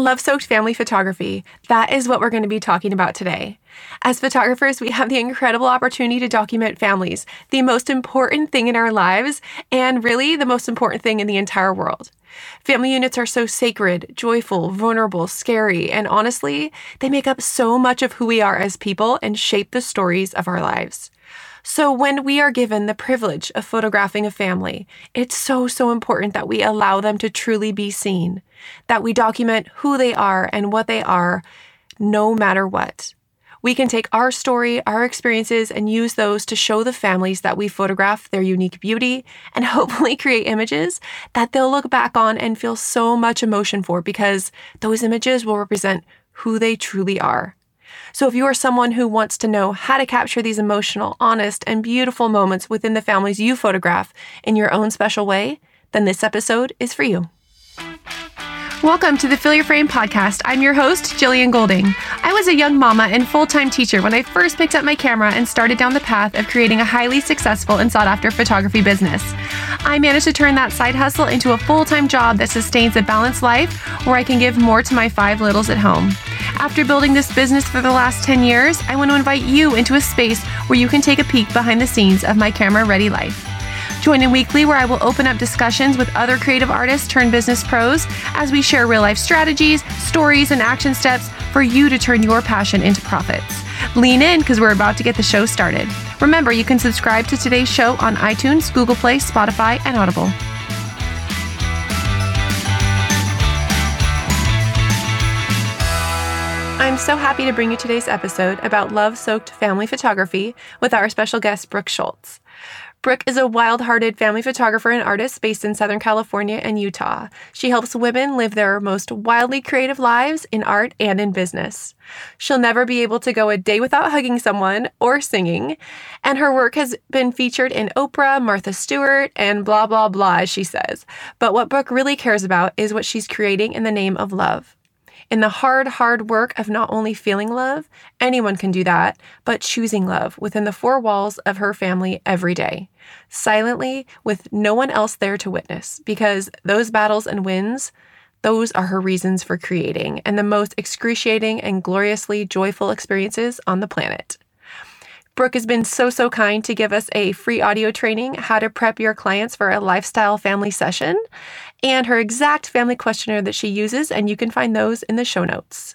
Love soaked family photography. That is what we're going to be talking about today. As photographers, we have the incredible opportunity to document families, the most important thing in our lives, and really the most important thing in the entire world. Family units are so sacred, joyful, vulnerable, scary, and honestly, they make up so much of who we are as people and shape the stories of our lives. So, when we are given the privilege of photographing a family, it's so, so important that we allow them to truly be seen, that we document who they are and what they are, no matter what. We can take our story, our experiences, and use those to show the families that we photograph their unique beauty and hopefully create images that they'll look back on and feel so much emotion for because those images will represent who they truly are. So, if you are someone who wants to know how to capture these emotional, honest, and beautiful moments within the families you photograph in your own special way, then this episode is for you. Welcome to the Fill Your Frame podcast. I'm your host, Jillian Golding. I was a young mama and full time teacher when I first picked up my camera and started down the path of creating a highly successful and sought after photography business. I managed to turn that side hustle into a full time job that sustains a balanced life where I can give more to my five littles at home. After building this business for the last 10 years, I want to invite you into a space where you can take a peek behind the scenes of my camera ready life. Join in weekly where I will open up discussions with other creative artists turned business pros as we share real life strategies, stories, and action steps for you to turn your passion into profits. Lean in because we're about to get the show started. Remember, you can subscribe to today's show on iTunes, Google Play, Spotify, and Audible. I'm so happy to bring you today's episode about love soaked family photography with our special guest, Brooke Schultz. Brooke is a wild hearted family photographer and artist based in Southern California and Utah. She helps women live their most wildly creative lives in art and in business. She'll never be able to go a day without hugging someone or singing, and her work has been featured in Oprah, Martha Stewart, and blah, blah, blah, as she says. But what Brooke really cares about is what she's creating in the name of love in the hard, hard work of not only feeling love, anyone can do that, but choosing love within the four walls of her family every day, silently with no one else there to witness, because those battles and wins, those are her reasons for creating and the most excruciating and gloriously joyful experiences on the planet. Brooke has been so, so kind to give us a free audio training how to prep your clients for a lifestyle family session and her exact family questionnaire that she uses, and you can find those in the show notes.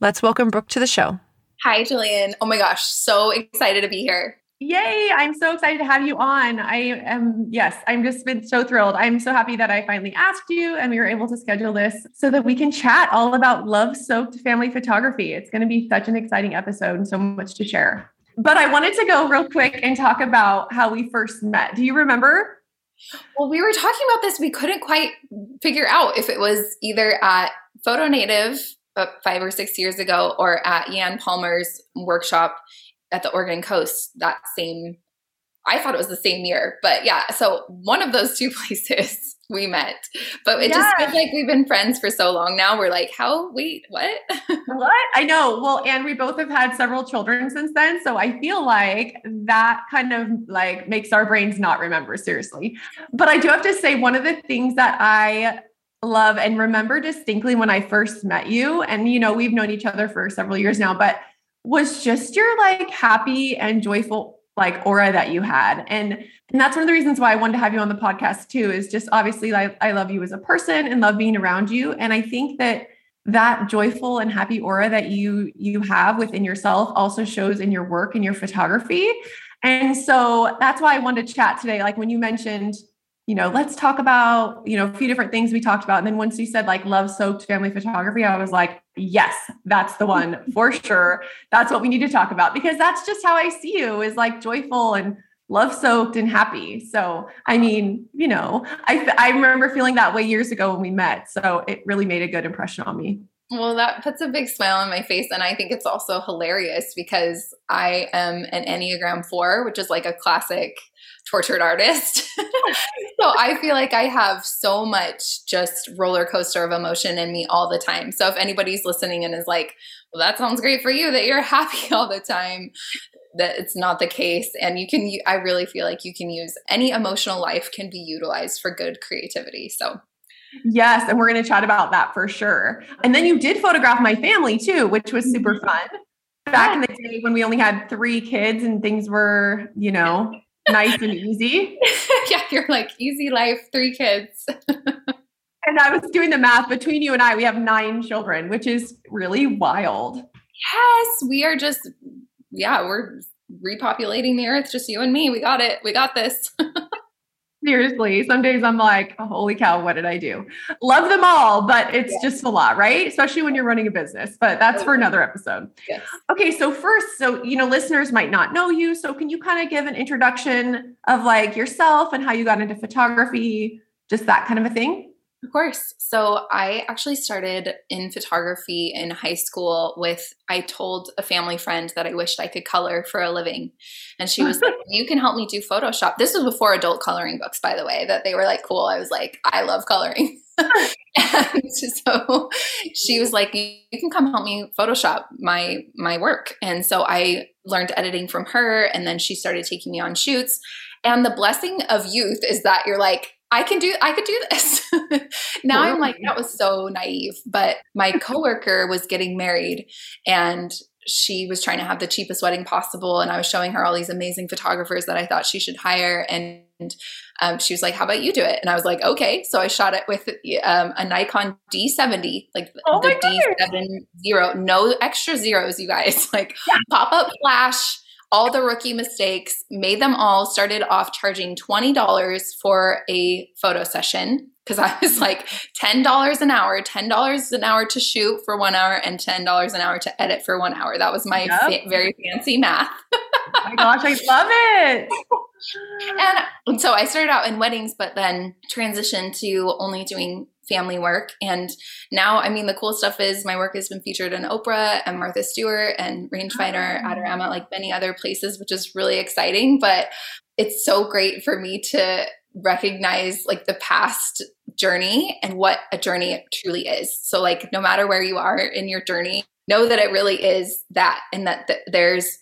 Let's welcome Brooke to the show. Hi, Jillian. Oh my gosh, so excited to be here. Yay, I'm so excited to have you on. I am, yes, I'm just been so thrilled. I'm so happy that I finally asked you and we were able to schedule this so that we can chat all about love soaked family photography. It's going to be such an exciting episode and so much to share. But I wanted to go real quick and talk about how we first met. Do you remember? Well, we were talking about this. We couldn't quite figure out if it was either at Photo Native uh, five or six years ago or at Yan Palmer's workshop at the Oregon coast that same I thought it was the same year, but yeah. So one of those two places we met, but it yeah. just feels like we've been friends for so long now. We're like, how? Wait, what? what? I know. Well, and we both have had several children since then, so I feel like that kind of like makes our brains not remember seriously. But I do have to say, one of the things that I love and remember distinctly when I first met you, and you know, we've known each other for several years now, but was just your like happy and joyful like aura that you had. And and that's one of the reasons why I wanted to have you on the podcast too, is just obviously I, I love you as a person and love being around you. And I think that that joyful and happy aura that you you have within yourself also shows in your work and your photography. And so that's why I wanted to chat today. Like when you mentioned you know, let's talk about, you know, a few different things we talked about. And then once you said like love soaked family photography, I was like, yes, that's the one for sure. That's what we need to talk about because that's just how I see you is like joyful and love soaked and happy. So, I mean, you know, I, I remember feeling that way years ago when we met. So it really made a good impression on me. Well, that puts a big smile on my face. And I think it's also hilarious because I am an Enneagram 4, which is like a classic tortured artist. so I feel like I have so much just roller coaster of emotion in me all the time. So if anybody's listening and is like, well, that sounds great for you that you're happy all the time, that it's not the case. And you can, I really feel like you can use any emotional life can be utilized for good creativity. So Yes, and we're going to chat about that for sure. And then you did photograph my family too, which was super mm-hmm. fun. Back in the day when we only had three kids and things were, you know, nice and easy. yeah, you're like easy life, three kids. and I was doing the math between you and I, we have nine children, which is really wild. Yes, we are just, yeah, we're repopulating the earth, just you and me. We got it. We got this. Seriously, some days I'm like, holy cow, what did I do? Love them all, but it's just a lot, right? Especially when you're running a business. But that's for another episode. Yes. Okay, so first, so you know, listeners might not know you. So can you kind of give an introduction of like yourself and how you got into photography, just that kind of a thing? Of course. So I actually started in photography in high school with I told a family friend that I wished I could color for a living. And she was like, You can help me do Photoshop. This was before adult coloring books, by the way, that they were like, cool. I was like, I love coloring. and so she was like, You can come help me Photoshop my my work. And so I learned editing from her and then she started taking me on shoots. And the blessing of youth is that you're like, I can do I could do this. now I'm like that was so naive, but my coworker was getting married and she was trying to have the cheapest wedding possible and I was showing her all these amazing photographers that I thought she should hire and um, she was like, "How about you do it?" And I was like, "Okay." So I shot it with um, a Nikon D70, like oh the D70, no extra zeros, you guys. Like yeah. pop up flash, all the rookie mistakes, made them all, started off charging $20 for a photo session because I was like $10 an hour, $10 an hour to shoot for one hour, and $10 an hour to edit for one hour. That was my yep. fa- very fancy math. oh my gosh, I love it. and so I started out in weddings, but then transitioned to only doing family work. And now, I mean, the cool stuff is my work has been featured in Oprah and Martha Stewart and Rangefinder, oh. Adorama, like many other places, which is really exciting. But it's so great for me to recognize like the past journey and what a journey truly is. So, like, no matter where you are in your journey, know that it really is that and that th- there's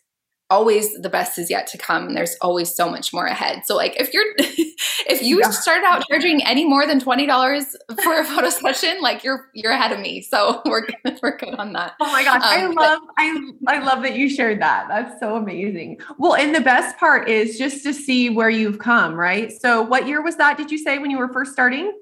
always the best is yet to come. And there's always so much more ahead. So like if you're if you yeah. start out charging any more than $20 for a photo session like you're you're ahead of me. So we're good we're good on that. Oh my gosh um, i love but- i i love that you shared that. That's so amazing. Well and the best part is just to see where you've come right? So what year was that did you say when you were first starting?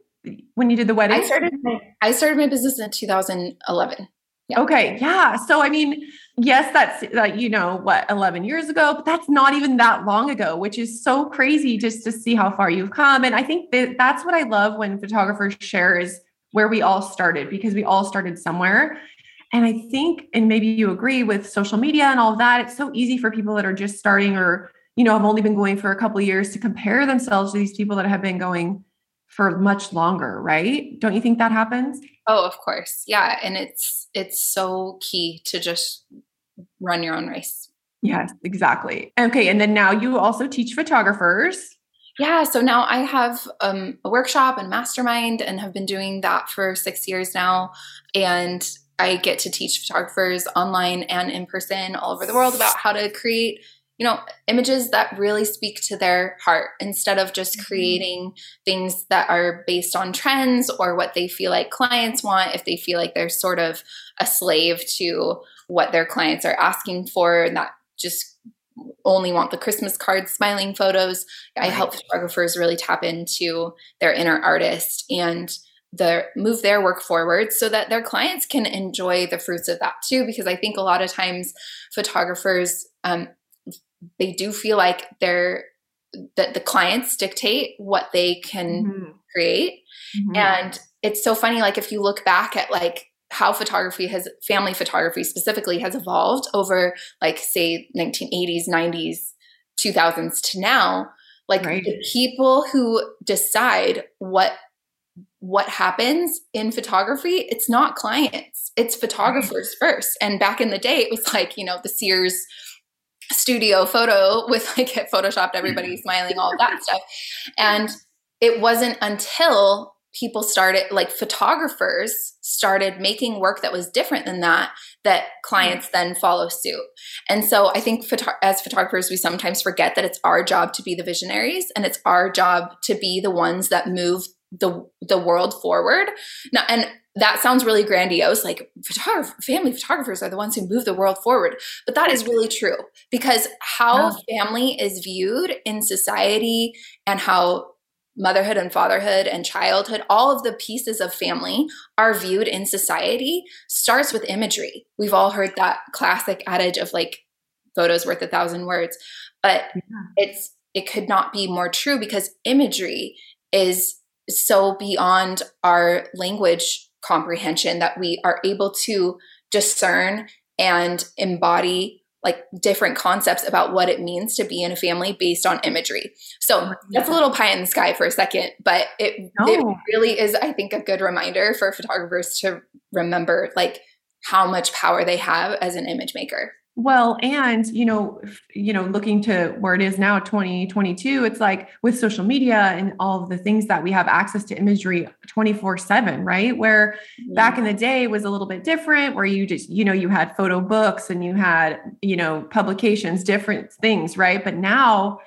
When you did the wedding? i started my, i started my business in 2011 yeah. Okay. Yeah. So, I mean, yes, that's uh, you know, what, 11 years ago, but that's not even that long ago, which is so crazy just to see how far you've come. And I think that that's what I love when photographers share is where we all started because we all started somewhere. And I think, and maybe you agree with social media and all of that, it's so easy for people that are just starting or, you know, have only been going for a couple years to compare themselves to these people that have been going for much longer, right? Don't you think that happens? Oh, of course. Yeah, and it's it's so key to just run your own race. Yes, exactly. Okay, and then now you also teach photographers. Yeah, so now I have um, a workshop and mastermind and have been doing that for 6 years now and I get to teach photographers online and in person all over the world about how to create you know, images that really speak to their heart instead of just mm-hmm. creating things that are based on trends or what they feel like clients want. If they feel like they're sort of a slave to what their clients are asking for and that just only want the Christmas card smiling photos, I help photographers really tap into their inner artist and the move their work forward so that their clients can enjoy the fruits of that too because i think a lot of times photographers um, they do feel like they're that the clients dictate what they can mm-hmm. create mm-hmm. and it's so funny like if you look back at like how photography has family photography specifically has evolved over like say 1980s 90s 2000s to now like right. the people who decide what what happens in photography it's not clients it's photographers right. first and back in the day it was like you know the sears studio photo with like it photoshopped everybody mm-hmm. smiling, all that stuff. And it wasn't until people started like photographers started making work that was different than that that clients then follow suit and so i think photo- as photographers we sometimes forget that it's our job to be the visionaries and it's our job to be the ones that move the the world forward. Now, and that sounds really grandiose like photographer, family photographers are the ones who move the world forward but that is really true because how family is viewed in society and how motherhood and fatherhood and childhood all of the pieces of family are viewed in society starts with imagery we've all heard that classic adage of like photos worth a thousand words but yeah. it's it could not be more true because imagery is so beyond our language comprehension that we are able to discern and embody like different concepts about what it means to be in a family based on imagery. So mm-hmm. that's a little pie in the sky for a second, but it, no. it really is, I think, a good reminder for photographers to remember like how much power they have as an image maker. Well, and you know, you know, looking to where it is now, 2022, it's like with social media and all of the things that we have access to imagery 24-7, right? Where yeah. back in the day was a little bit different, where you just, you know, you had photo books and you had, you know, publications, different things, right? But now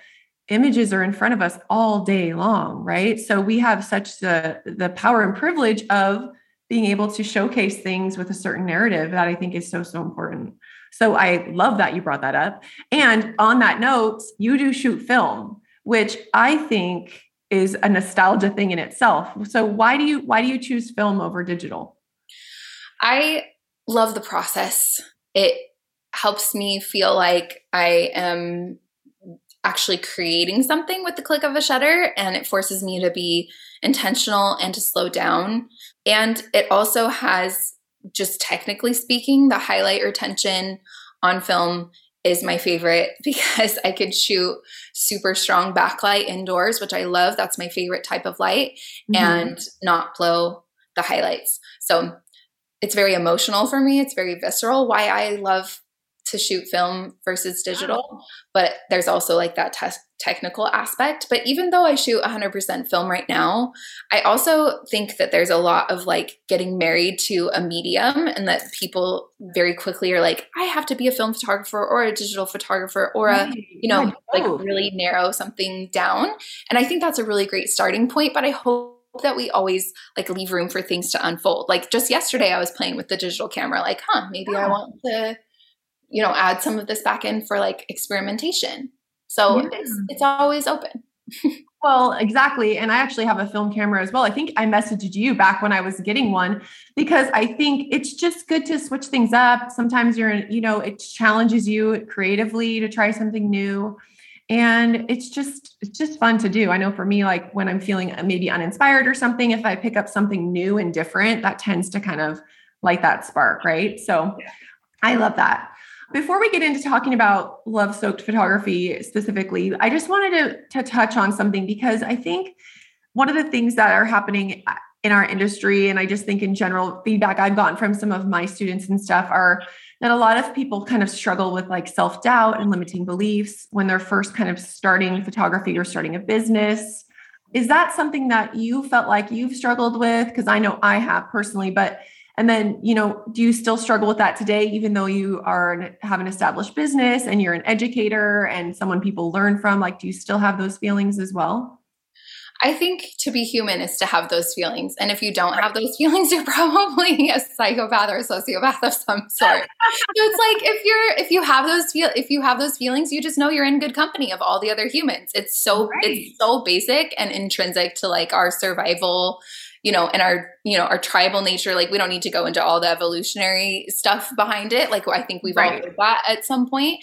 images are in front of us all day long, right? So we have such the the power and privilege of being able to showcase things with a certain narrative that I think is so, so important. So I love that you brought that up. And on that note, you do shoot film, which I think is a nostalgia thing in itself. So why do you why do you choose film over digital? I love the process. It helps me feel like I am actually creating something with the click of a shutter and it forces me to be intentional and to slow down. And it also has just technically speaking, the highlight retention on film is my favorite because I could shoot super strong backlight indoors, which I love. That's my favorite type of light, mm-hmm. and not blow the highlights. So it's very emotional for me. It's very visceral. Why I love to shoot film versus digital, but there's also like that te- technical aspect. But even though I shoot 100% film right now, I also think that there's a lot of like getting married to a medium and that people very quickly are like, I have to be a film photographer or a digital photographer or a, you know, like really narrow something down. And I think that's a really great starting point, but I hope that we always like leave room for things to unfold. Like just yesterday I was playing with the digital camera like, huh, maybe yeah. I want to you know add some of this back in for like experimentation. So yeah. it's it's always open. Well exactly and i actually have a film camera as well. I think i messaged you back when i was getting one because i think it's just good to switch things up. Sometimes you're you know it challenges you creatively to try something new and it's just it's just fun to do. I know for me like when i'm feeling maybe uninspired or something if i pick up something new and different that tends to kind of light that spark right? So i love that before we get into talking about love soaked photography specifically, I just wanted to, to touch on something because I think one of the things that are happening uh, in our industry, and I just think in general, feedback I've gotten from some of my students and stuff are that a lot of people kind of struggle with like self doubt and limiting beliefs when they're first kind of starting photography or starting a business. Is that something that you felt like you've struggled with? Because I know I have personally, but and then, you know, do you still struggle with that today, even though you are have an established business and you're an educator and someone people learn from? Like, do you still have those feelings as well? I think to be human is to have those feelings. And if you don't have those feelings, you're probably a psychopath or a sociopath of some sort. so it's like if you're if you have those feel if you have those feelings, you just know you're in good company of all the other humans. It's so right. it's so basic and intrinsic to like our survival you know, and our, you know, our tribal nature, like we don't need to go into all the evolutionary stuff behind it. Like I think we've right. all heard that at some point.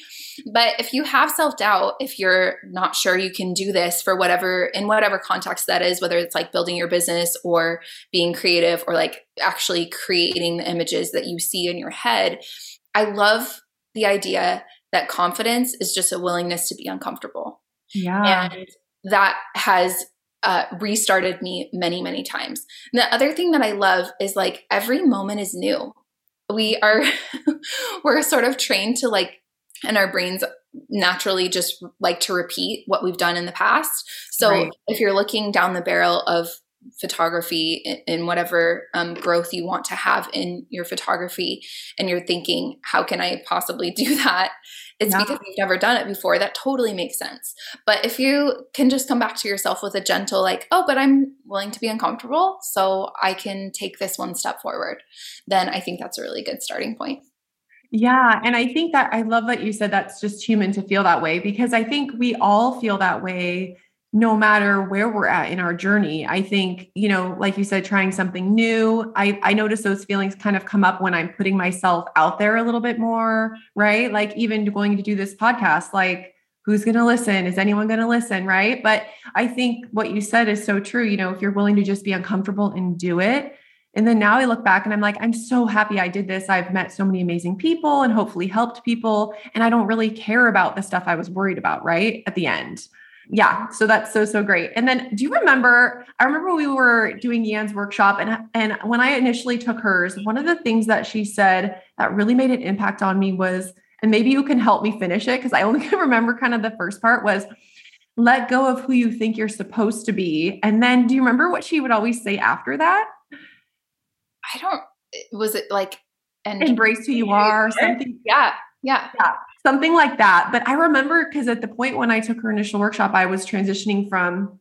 But if you have self-doubt, if you're not sure you can do this for whatever in whatever context that is, whether it's like building your business or being creative or like actually creating the images that you see in your head, I love the idea that confidence is just a willingness to be uncomfortable. Yeah. And that has uh, restarted me many, many times. And the other thing that I love is like every moment is new. We are, we're sort of trained to like, and our brains naturally just like to repeat what we've done in the past. So right. if you're looking down the barrel of photography in, in whatever um, growth you want to have in your photography and you're thinking how can i possibly do that it's yeah. because you've never done it before that totally makes sense but if you can just come back to yourself with a gentle like oh but i'm willing to be uncomfortable so i can take this one step forward then i think that's a really good starting point yeah. And I think that I love that you said that's just human to feel that way because I think we all feel that way no matter where we're at in our journey. I think, you know, like you said, trying something new. I, I notice those feelings kind of come up when I'm putting myself out there a little bit more, right? Like even going to do this podcast, like who's going to listen? Is anyone going to listen? Right. But I think what you said is so true. You know, if you're willing to just be uncomfortable and do it. And then now I look back and I'm like, I'm so happy I did this. I've met so many amazing people and hopefully helped people. And I don't really care about the stuff I was worried about, right? At the end yeah so that's so so great. And then do you remember i remember we were doing Yan's workshop and and when i initially took hers one of the things that she said that really made an impact on me was and maybe you can help me finish it because i only can remember kind of the first part was let go of who you think you're supposed to be. And then do you remember what she would always say after that? I don't eh, was it like and embrace who you are or something? Yeah yeah. Yeah something like that. But I remember because at the point when I took her initial workshop, I was transitioning from,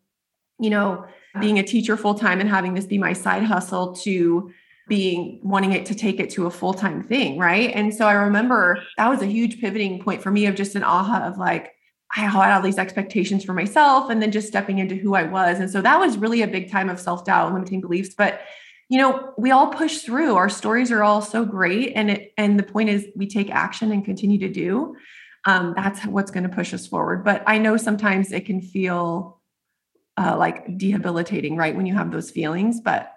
you know, being a teacher full time and having this be my side hustle to being wanting it to take it to a full time thing. Right. And so I remember that was a huge pivoting point for me of just an aha of like, I had all these expectations for myself and then just stepping into who I was. And so that was really a big time of self doubt and limiting beliefs. But you know we all push through. Our stories are all so great and it and the point is we take action and continue to do um, that's what's going to push us forward. But i know sometimes it can feel uh, like debilitating right when you have those feelings. But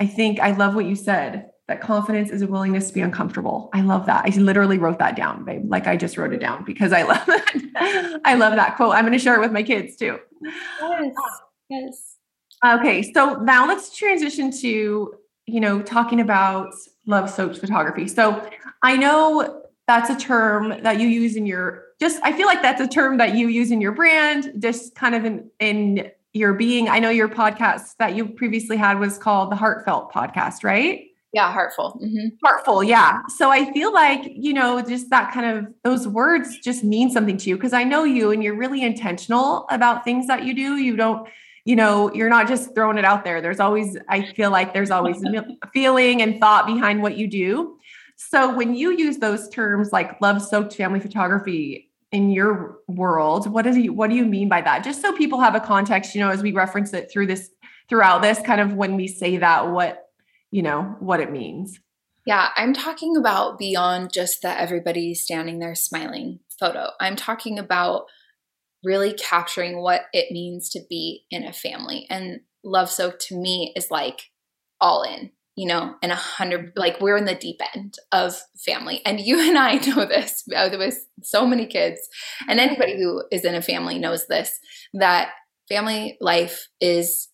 i think i love what you said that confidence is a willingness to be uncomfortable. I love that. I literally wrote that down babe. Like i just wrote it down because i love that. I love that quote. I'm going to share it with my kids too. Yes. Yes Okay, so now let's transition to, you know, talking about love soaked photography. So I know that's a term that you use in your just I feel like that's a term that you use in your brand, just kind of in in your being. I know your podcast that you previously had was called the Heartfelt podcast, right? Yeah, heartful. Mm-hmm. Heartful, yeah. So I feel like, you know, just that kind of those words just mean something to you because I know you and you're really intentional about things that you do. You don't you know, you're not just throwing it out there. There's always, I feel like there's always feeling and thought behind what you do. So when you use those terms like love soaked family photography in your world, what does you what do you mean by that? Just so people have a context, you know, as we reference it through this throughout this kind of when we say that what, you know, what it means. Yeah, I'm talking about beyond just that everybody's standing there smiling photo. I'm talking about really capturing what it means to be in a family. And Love Soak to me is like all in, you know, and a hundred, like we're in the deep end of family. And you and I know this. Uh, was so many kids, and anybody who is in a family knows this that family life is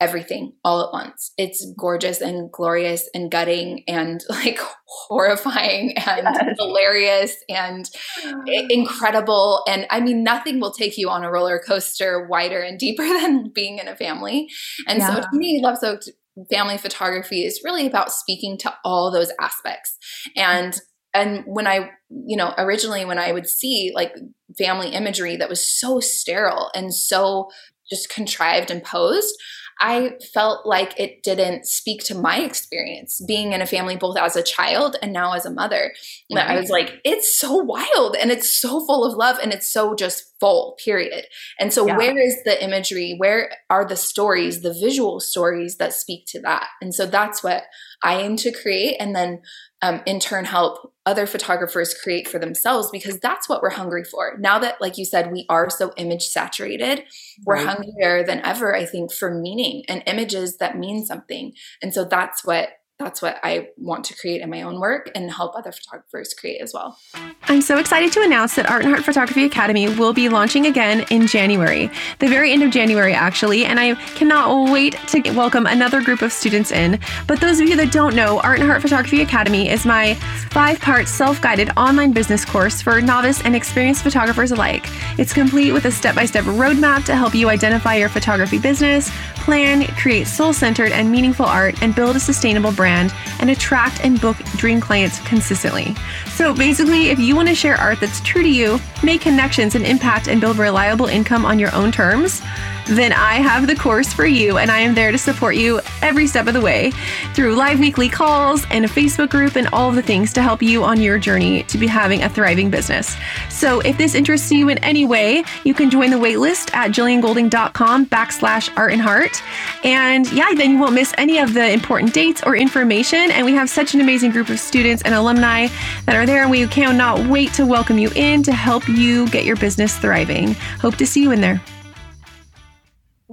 everything all at once. It's gorgeous and glorious and gutting and like horrifying and yes. hilarious and incredible. And I mean, nothing will take you on a roller coaster wider and deeper than being in a family. And yeah. so to me, Love Soaked family photography is really about speaking to all those aspects. And mm-hmm. and when I, you know, originally when I would see like family imagery that was so sterile and so just contrived and posed, I felt like it didn't speak to my experience being in a family, both as a child and now as a mother. Right. I was like, it's so wild and it's so full of love and it's so just full, period. And so, yeah. where is the imagery? Where are the stories, the visual stories that speak to that? And so, that's what I aim to create. And then um, in turn help other photographers create for themselves because that's what we're hungry for. Now that, like you said, we are so image saturated, we're hungrier than ever, I think, for meaning and images that mean something. And so that's what that's what I want to create in my own work and help other photographers create as well. I'm so excited to announce that Art and Heart Photography Academy will be launching again in January, the very end of January, actually. And I cannot wait to welcome another group of students in. But those of you that don't know, Art and Heart Photography Academy is my five part self guided online business course for novice and experienced photographers alike. It's complete with a step by step roadmap to help you identify your photography business, plan, create soul centered and meaningful art, and build a sustainable brand brand and attract and book dream clients consistently. So basically, if you want to share art that's true to you, make connections and impact and build reliable income on your own terms, then I have the course for you and I am there to support you every step of the way through live weekly calls and a Facebook group and all the things to help you on your journey to be having a thriving business. So if this interests you in any way, you can join the waitlist at jilliangolding.com backslash art and heart. And yeah, then you won't miss any of the important dates or information. And we have such an amazing group of students and alumni that are there and we cannot wait to welcome you in to help you get your business thriving. Hope to see you in there.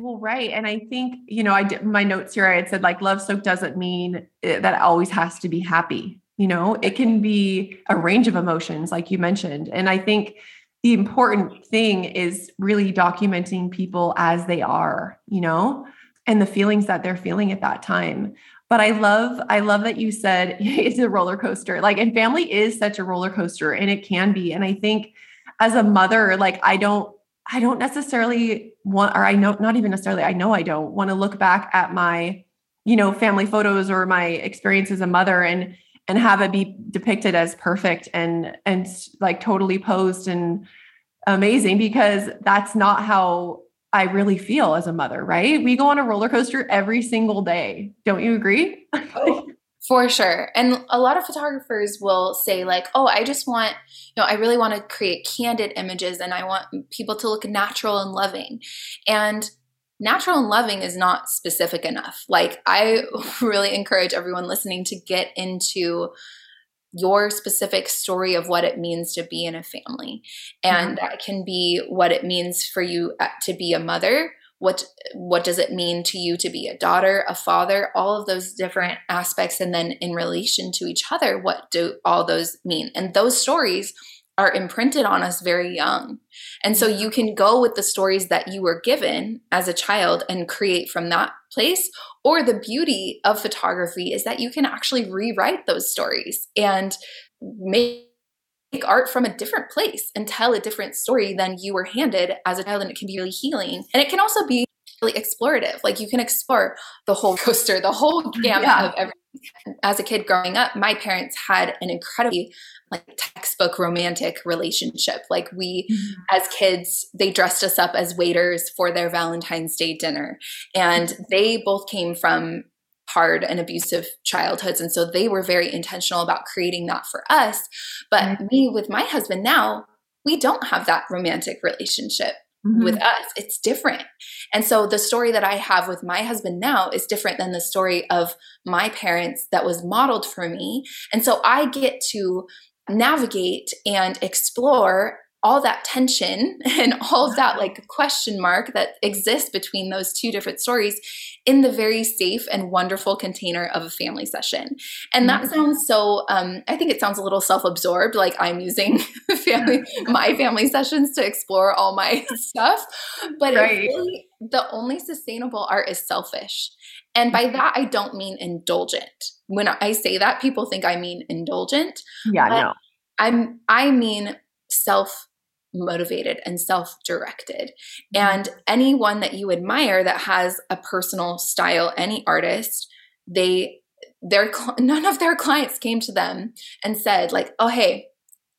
Well, right. And I think, you know, I did my notes here, I had said like love soak doesn't mean it, that it always has to be happy. You know, it can be a range of emotions, like you mentioned. And I think the important thing is really documenting people as they are, you know, and the feelings that they're feeling at that time. But I love, I love that you said it's a roller coaster. Like, and family is such a roller coaster, and it can be. And I think as a mother, like I don't I don't necessarily want, or I know not even necessarily, I know I don't want to look back at my, you know, family photos or my experience as a mother and and have it be depicted as perfect and and like totally posed and amazing because that's not how I really feel as a mother, right? We go on a roller coaster every single day. Don't you agree? Oh, for sure. And a lot of photographers will say, like, oh, I just want, you know, I really want to create candid images and I want people to look natural and loving. And natural and loving is not specific enough. Like, I really encourage everyone listening to get into your specific story of what it means to be in a family. And mm-hmm. that can be what it means for you uh, to be a mother what what does it mean to you to be a daughter a father all of those different aspects and then in relation to each other what do all those mean? And those stories are imprinted on us very young. And so you can go with the stories that you were given as a child and create from that place or the beauty of photography is that you can actually rewrite those stories and make art from a different place and tell a different story than you were handed as a child and it can be really healing and it can also be really explorative like you can explore the whole coaster the whole gamut yeah. of everything as a kid growing up my parents had an incredibly like textbook romantic relationship like we mm-hmm. as kids they dressed us up as waiters for their valentine's day dinner and they both came from hard and abusive childhoods. And so they were very intentional about creating that for us. But mm-hmm. me with my husband now, we don't have that romantic relationship. Mm-hmm. With us, it's different. And so the story that I have with my husband now is different than the story of my parents that was modeled for me. And so I get to navigate and explore all that tension and all of that like question mark that exists between those two different stories in the very safe and wonderful container of a family session. And that mm-hmm. sounds so, um, I think it sounds a little self absorbed, like I'm using family, my family sessions to explore all my stuff. But right. really, the only sustainable art is selfish. And by mm-hmm. that, I don't mean indulgent. When I say that, people think I mean indulgent. Yeah, no. I'm I mean self motivated and self directed. Mm-hmm. And anyone that you admire that has a personal style, any artist, they their none of their clients came to them and said like, "Oh, hey,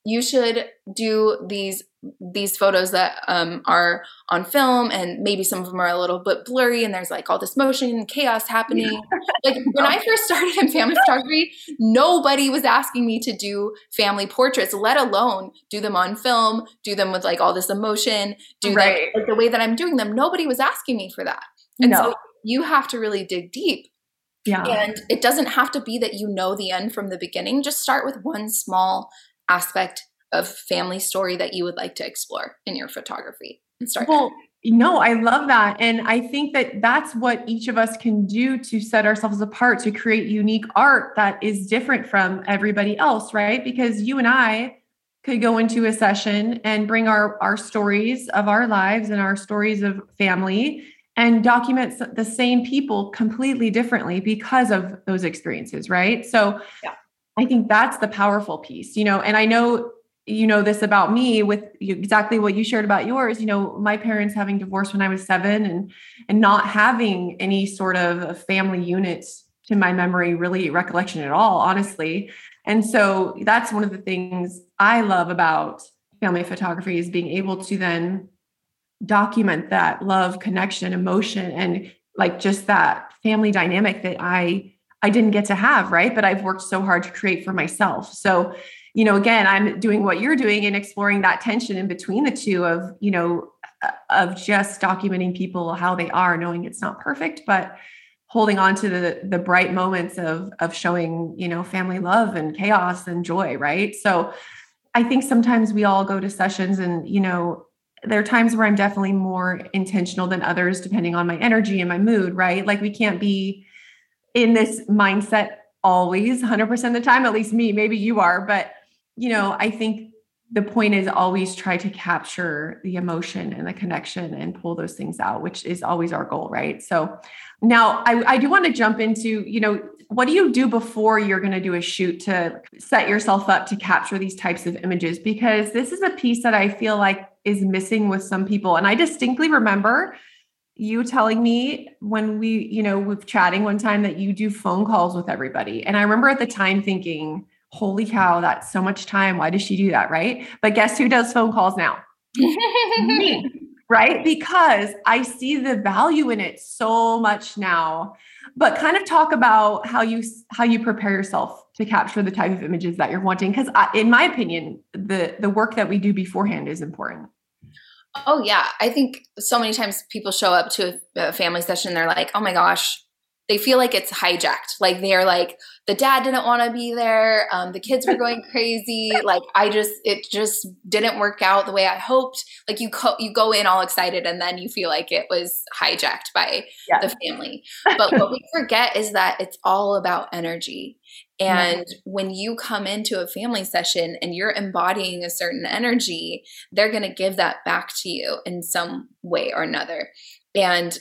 you should do these these photos that um, are on film and maybe some of them are a little bit blurry and there's like all this motion and chaos happening like when i first started in family photography nobody was asking me to do family portraits let alone do them on film do them with like all this emotion do right. them like, the way that i'm doing them nobody was asking me for that and no. so you have to really dig deep yeah. And it doesn't have to be that you know the end from the beginning. Just start with one small aspect of family story that you would like to explore in your photography and start well no, I love that. And I think that that's what each of us can do to set ourselves apart to create unique art that is different from everybody else, right? Because you and I could go into a session and bring our, our stories of our lives and our stories of family and document the same people completely differently because of those experiences, right? So yeah. I think that's the powerful piece, you know, and I know you know this about me with exactly what you shared about yours you know my parents having divorced when i was 7 and and not having any sort of family units to my memory really recollection at all honestly. And so that's one of the things i love about family photography is being able to then document that love connection emotion and like just that family dynamic that i i didn't get to have right? But i've worked so hard to create for myself. So you know again i'm doing what you're doing and exploring that tension in between the two of you know uh, of just documenting people how they are knowing it's not perfect but holding on to the the bright moments of of showing you know family love and chaos and joy right? So i think sometimes we all go to sessions and you know there are times where i'm definitely more intentional than others depending on my energy and my mood right? Like we can't be in this mindset always 100% of the time at least me maybe you are but you know, I think the point is always try to capture the emotion and the connection and pull those things out, which is always our goal, right? So now I, I do want to jump into, you know, what do you do before you're going to do a shoot to set yourself up to capture these types of images? Because this is a piece that I feel like is missing with some people. And I distinctly remember you telling me when we, you know, with chatting one time that you do phone calls with everybody. And I remember at the time thinking, holy cow, that's so much time. Why does she do that? Right. But guess who does phone calls now? Me. Right. Because I see the value in it so much now. But kind of talk about how you how you prepare yourself to capture the type of images that you're wanting. Because in my opinion, the the work that we do beforehand is important. Oh yeah, I think so many times people show up to a, family session. They're like, "Oh my gosh, they feel like it's hijacked. Like they're like, the dad didn't want to be there. Um, the kids were going crazy. Like I just, it just didn't work out the way I hoped. Like you, co- you go in all excited and then you feel like it was hijacked by yeah. the family. But what we forget is that it's all about energy. And when you come into a family session and you're embodying a certain energy, they're going to give that back to you in some way or another and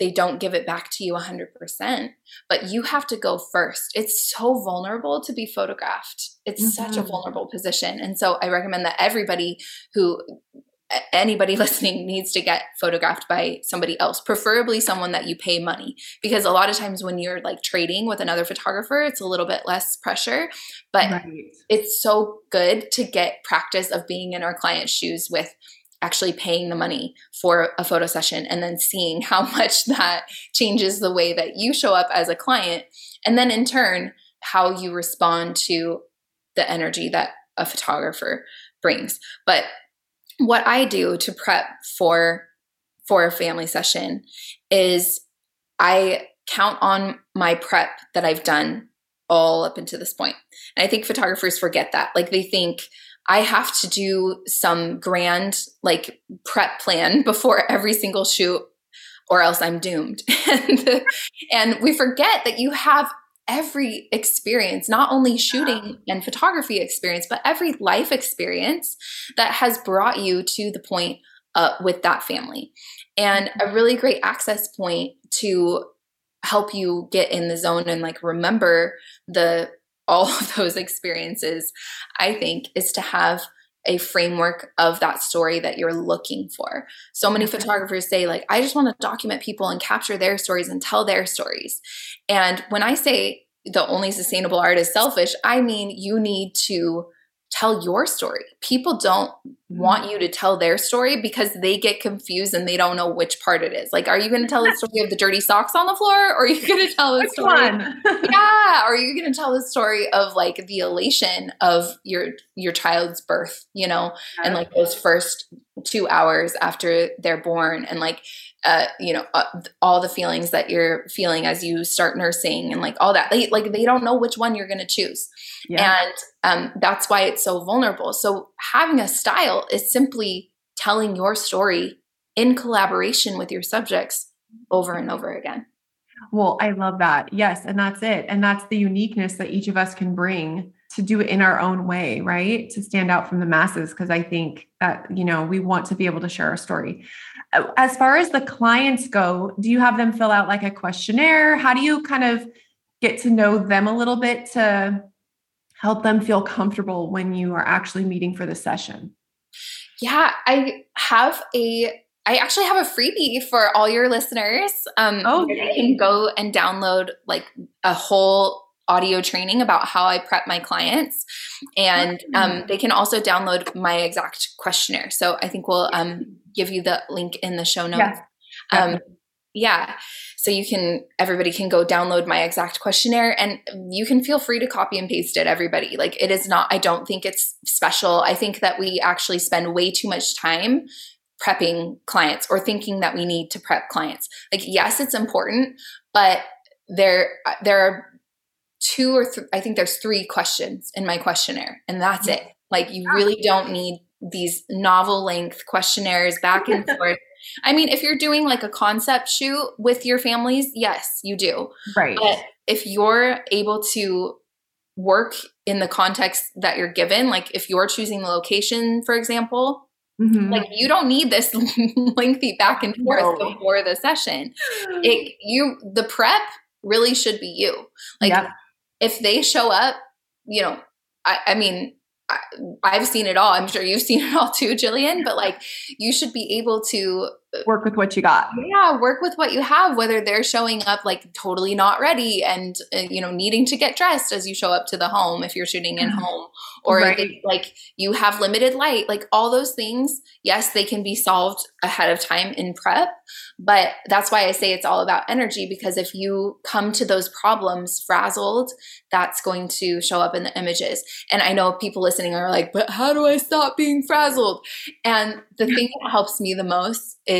they don't give it back to you 100% but you have to go first it's so vulnerable to be photographed it's mm-hmm. such a mm-hmm. vulnerable position and so i recommend that everybody who anybody listening needs to get photographed by somebody else preferably someone that you pay money because a lot of times when you're like trading with another photographer it's a little bit less pressure but right. it's so good to get practice of being in our client's shoes with actually paying the money for a photo session and then seeing how much that changes the way that you show up as a client and then in turn how you respond to the energy that a photographer brings but what i do to prep for for a family session is i count on my prep that i've done all up until this point and i think photographers forget that like they think I have to do some grand like prep plan before every single shoot or else I'm doomed. and, and we forget that you have every experience, not only shooting and photography experience, but every life experience that has brought you to the point uh, with that family. And a really great access point to help you get in the zone and like remember the all of those experiences, I think, is to have a framework of that story that you're looking for. So many photographers say, like, I just want to document people and capture their stories and tell their stories. And when I say the only sustainable art is selfish, I mean you need to tell your story. People don't want mm-hmm. you to tell their story because they get confused and they don't know which part it is. Like, are you going to tell the story of the dirty socks on the floor, or are you going to tell the story? yeah, or are you going to tell the story of like the elation of your your child's birth? You know, and like those first two hours after they're born, and like uh, you know, uh, all the feelings that you're feeling as you start nursing and like all that. They, like they don't know which one you're going to choose. Yeah. And um, that's why it's so vulnerable. So having a style is simply telling your story in collaboration with your subjects over and over again. Well, I love that. Yes. And that's it. And that's the uniqueness that each of us can bring to do it in our own way, right? To stand out from the masses. Cause I think that, you know, we want to be able to share our story. As far as the clients go, do you have them fill out like a questionnaire? How do you kind of get to know them a little bit to help them feel comfortable when you are actually meeting for the session? Yeah, I have a I actually have a freebie for all your listeners. Um, oh, you can go and download like a whole audio training about how I prep my clients, and um, they can also download my exact questionnaire. So I think we'll um, give you the link in the show notes. Um, yeah so you can everybody can go download my exact questionnaire and you can feel free to copy and paste it everybody like it is not i don't think it's special i think that we actually spend way too much time prepping clients or thinking that we need to prep clients. Like yes, it's important, but there there are two or th- I think there's three questions in my questionnaire and that's it. Like you really don't need these novel length questionnaires back and forth. I mean, if you're doing like a concept shoot with your families, yes, you do. Right. But if you're able to work in the context that you're given, like if you're choosing the location, for example, Mm-hmm. Like you don't need this lengthy back and forth no. before the session. It you the prep really should be you. Like yep. if they show up, you know, I, I mean, I, have seen it all. I'm sure you've seen it all too, Jillian. But like, you should be able to work with what you got. Yeah, work with what you have. Whether they're showing up like totally not ready and uh, you know needing to get dressed as you show up to the home if you're shooting in mm-hmm. home, or right. it, like you have limited light, like all those things. Yes, they can be solved ahead of time in prep, but that's why I say it's all about energy because if you come to those problems frazzled, that's going to show up in the images. And I know people listening are like, but how do I stop being frazzled? And the thing that helps me the most is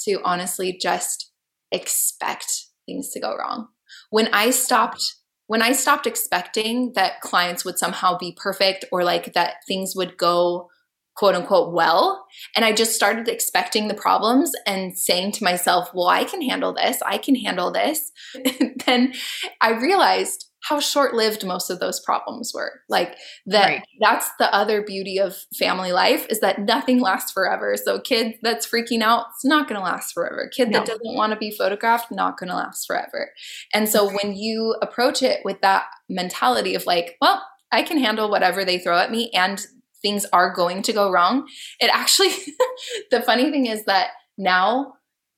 to honestly just expect things to go wrong. When I stopped when I stopped expecting that clients would somehow be perfect or like that things would go quote unquote well. And I just started expecting the problems and saying to myself, well, I can handle this. I can handle this. then I realized how short-lived most of those problems were. Like that right. that's the other beauty of family life is that nothing lasts forever. So kid that's freaking out it's not going to last forever. Kid no. that doesn't want to be photographed not going to last forever. And so mm-hmm. when you approach it with that mentality of like well i can handle whatever they throw at me and things are going to go wrong it actually the funny thing is that now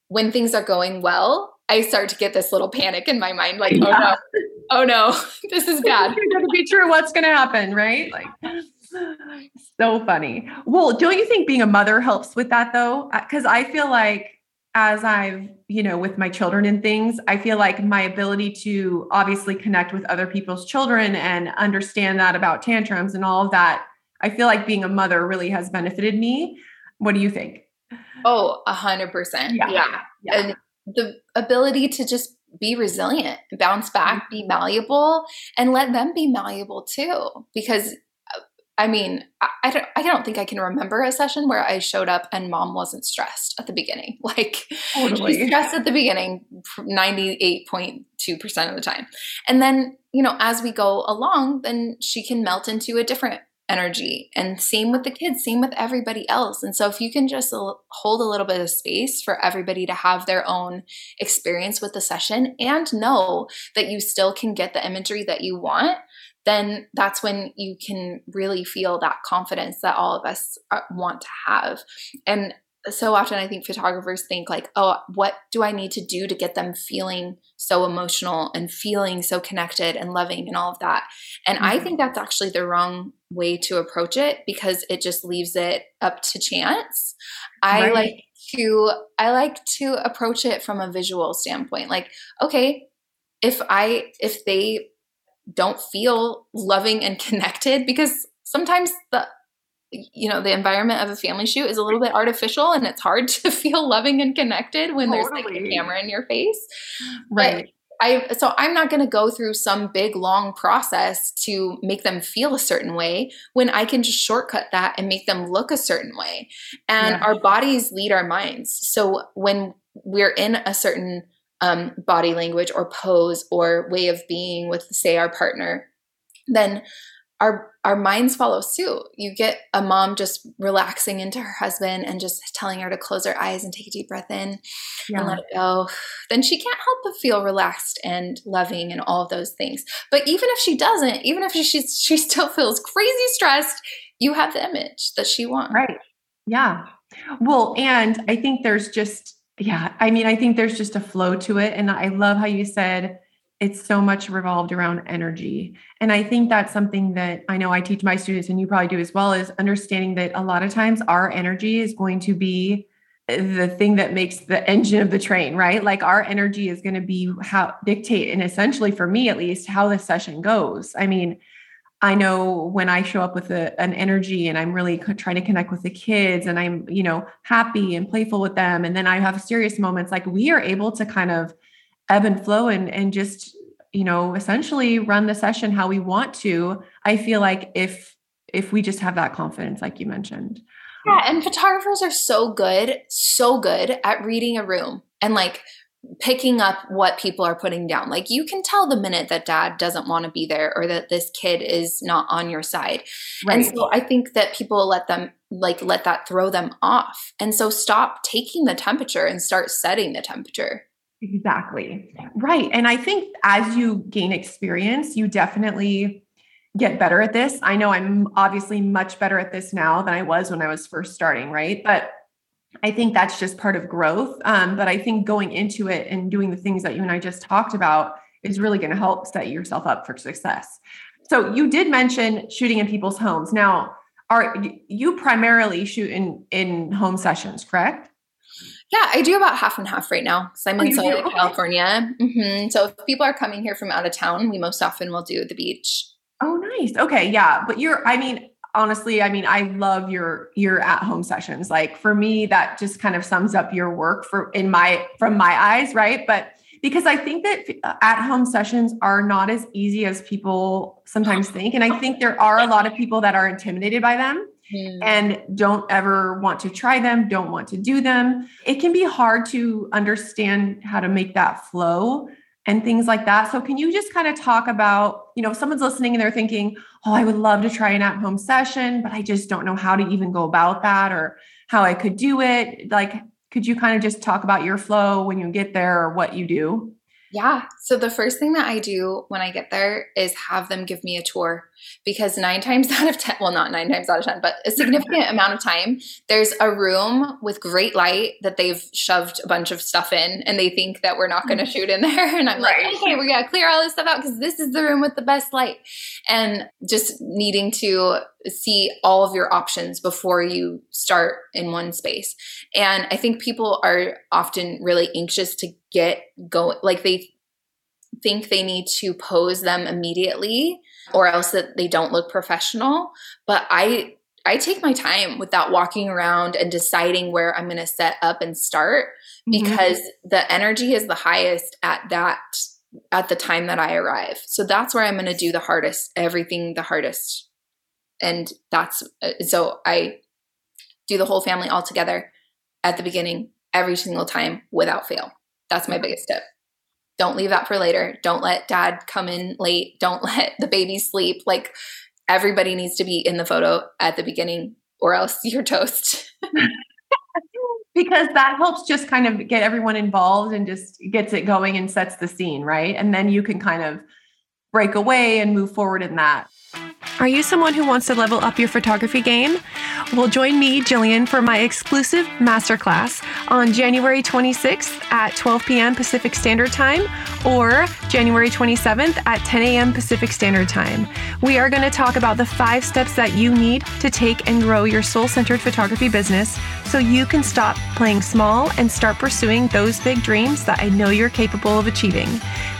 when things are going well I start to get this little panic in my mind, like, oh yeah. oh no, oh no, this is bad. it's going to be true. What's going to happen? Right? Like, so funny. Well, don't you think being a mother helps with that though? Uh, because I feel like as I've, you know, with my children and things, I feel like my ability to obviously connect with other people's children and understand that about tantrums and all of that, I feel like being a mother really has benefited me. What do you think? Oh, a hundred percent. Yeah. yeah. And the ability to just be resilient, bounce back, be mm-hmm. malleable, and let them be malleable too. Because I mean, I, don't, I don't think I can remember a session where I showed up and mom wasn't stressed at the beginning. Like, totally. she's stressed at the beginning 98.2% of the time. And then, you know, as we go along, then she can melt into a different energy. And same with the kids, same with everybody else. And so if you can just hold a little bit of space for everybody to have their own experience with the session and know that you still can get the imagery that you want, then that's when you can really feel that confidence that all of us uh, want to have. And so often I think photographers think like, oh, what do I need to do to get them feeling so emotional and feeling so connected and loving and all of that. And mm-hmm. I think that's actually the wrong way to approach it because it just leaves it up to chance. I like to I like to approach it from a visual standpoint. Like, okay, if I if they don't feel loving and connected because sometimes the you know the environment of a family shoot is a little bit artificial and it's hard to feel loving and connected when totally. there's like a camera in your face right I so I'm not going to go through some big long process to make them feel a certain way when I can just shortcut that and make them look a certain way. And yeah. our bodies lead our minds. So when we're in a certain um, body language or pose or way of being with say our partner, then our our minds follow suit. You get a mom just relaxing into her husband and just telling her to close her eyes and take a deep breath in yeah. and let it go. Then she can't help but feel relaxed and loving and all of those things. But even if she doesn't, even if she she still feels crazy stressed, you have the image that she wants. Right. Yeah. Well, and I think there's just yeah, I mean, I think there's just a flow to it and I love how you said it's so much revolved around energy. And I think that's something that I know I teach my students, and you probably do as well, is understanding that a lot of times our energy is going to be the thing that makes the engine of the train, right? Like our energy is going to be how dictate, and essentially for me at least, how the session goes. I mean, I know when I show up with a, an energy and I'm really trying to connect with the kids and I'm, you know, happy and playful with them. And then I have serious moments like we are able to kind of ebb and flow and and just you know essentially run the session how we want to i feel like if if we just have that confidence like you mentioned. Yeah and photographers are so good so good at reading a room and like picking up what people are putting down. Like you can tell the minute that dad doesn't want to be there or that this kid is not on your side. Right. and so i think that people let them like let that throw them off. And so stop taking the temperature and start setting the temperature Exactly. Right. And I think as you gain experience, you definitely get better at this. I know I'm obviously much better at this now than I was when I was first starting, right? But I think that's just part of growth. Um, but I think going into it and doing the things that you and I just talked about is really going to help set yourself up for success. So you did mention shooting in people's homes. Now, are you primarily shoot in in home sessions, correct? Yeah, I do about half and half right now because I'm oh, in Southern California. Mm-hmm. So if people are coming here from out of town, we most often will do the beach. Oh, nice. Okay, yeah, but you're. I mean, honestly, I mean, I love your your at home sessions. Like for me, that just kind of sums up your work for in my from my eyes, right? But because I think that at home sessions are not as easy as people sometimes think, and I think there are a lot of people that are intimidated by them mm. and don't ever want to try them, don't want to do them. It can be hard to understand how to make that flow and things like that. So can you just kind of talk about, you know, if someone's listening and they're thinking, "Oh, I would love to try an at-home session, but I just don't know how to even go about that or how I could do it." Like could you kind of just talk about your flow when you get there or what you do? Yeah. So the first thing that I do when I get there is have them give me a tour because nine times out of 10, well, not nine times out of 10, but a significant amount of time, there's a room with great light that they've shoved a bunch of stuff in and they think that we're not going to mm-hmm. shoot in there. And I'm right. like, okay, we got to clear all this stuff out because this is the room with the best light. And just needing to see all of your options before you start in one space. And I think people are often really anxious to get going, like they think they need to pose them immediately or else that they don't look professional. But I I take my time without walking around and deciding where I'm going to set up and start mm-hmm. because mm-hmm. the energy is the highest at that at the time that I arrive. So that's where I'm going to do the hardest, everything the hardest. And that's uh, so I do the whole family all together at the beginning every single time without fail. That's my biggest tip. Don't leave that for later. Don't let dad come in late. Don't let the baby sleep. Like everybody needs to be in the photo at the beginning or else you're toast. because that helps just kind of get everyone involved and just gets it going and sets the scene, right? And then you can kind of break away and move forward in that. Are you someone who wants to level up your photography game? Well, join me, Jillian, for my exclusive masterclass on January 26th at 12 p.m. Pacific Standard Time or January 27th at 10 a.m. Pacific Standard Time. We are going to talk about the five steps that you need to take and grow your soul centered photography business so you can stop playing small and start pursuing those big dreams that I know you're capable of achieving.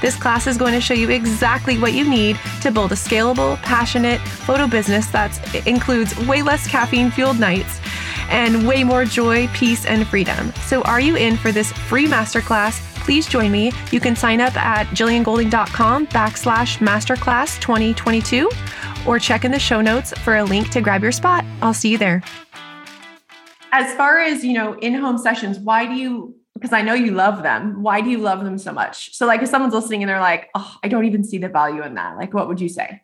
This class is going to show you exactly what you need to build a scalable, passionate photo business that includes way less caffeine fueled nights and way more joy, peace, and freedom. So, are you in for this free masterclass? please join me. You can sign up at jilliangolding.com backslash masterclass 2022 or check in the show notes for a link to grab your spot. I'll see you there. As far as, you know, in-home sessions, why do you because I know you love them. Why do you love them so much? So like if someone's listening and they're like, "Oh, I don't even see the value in that." Like what would you say?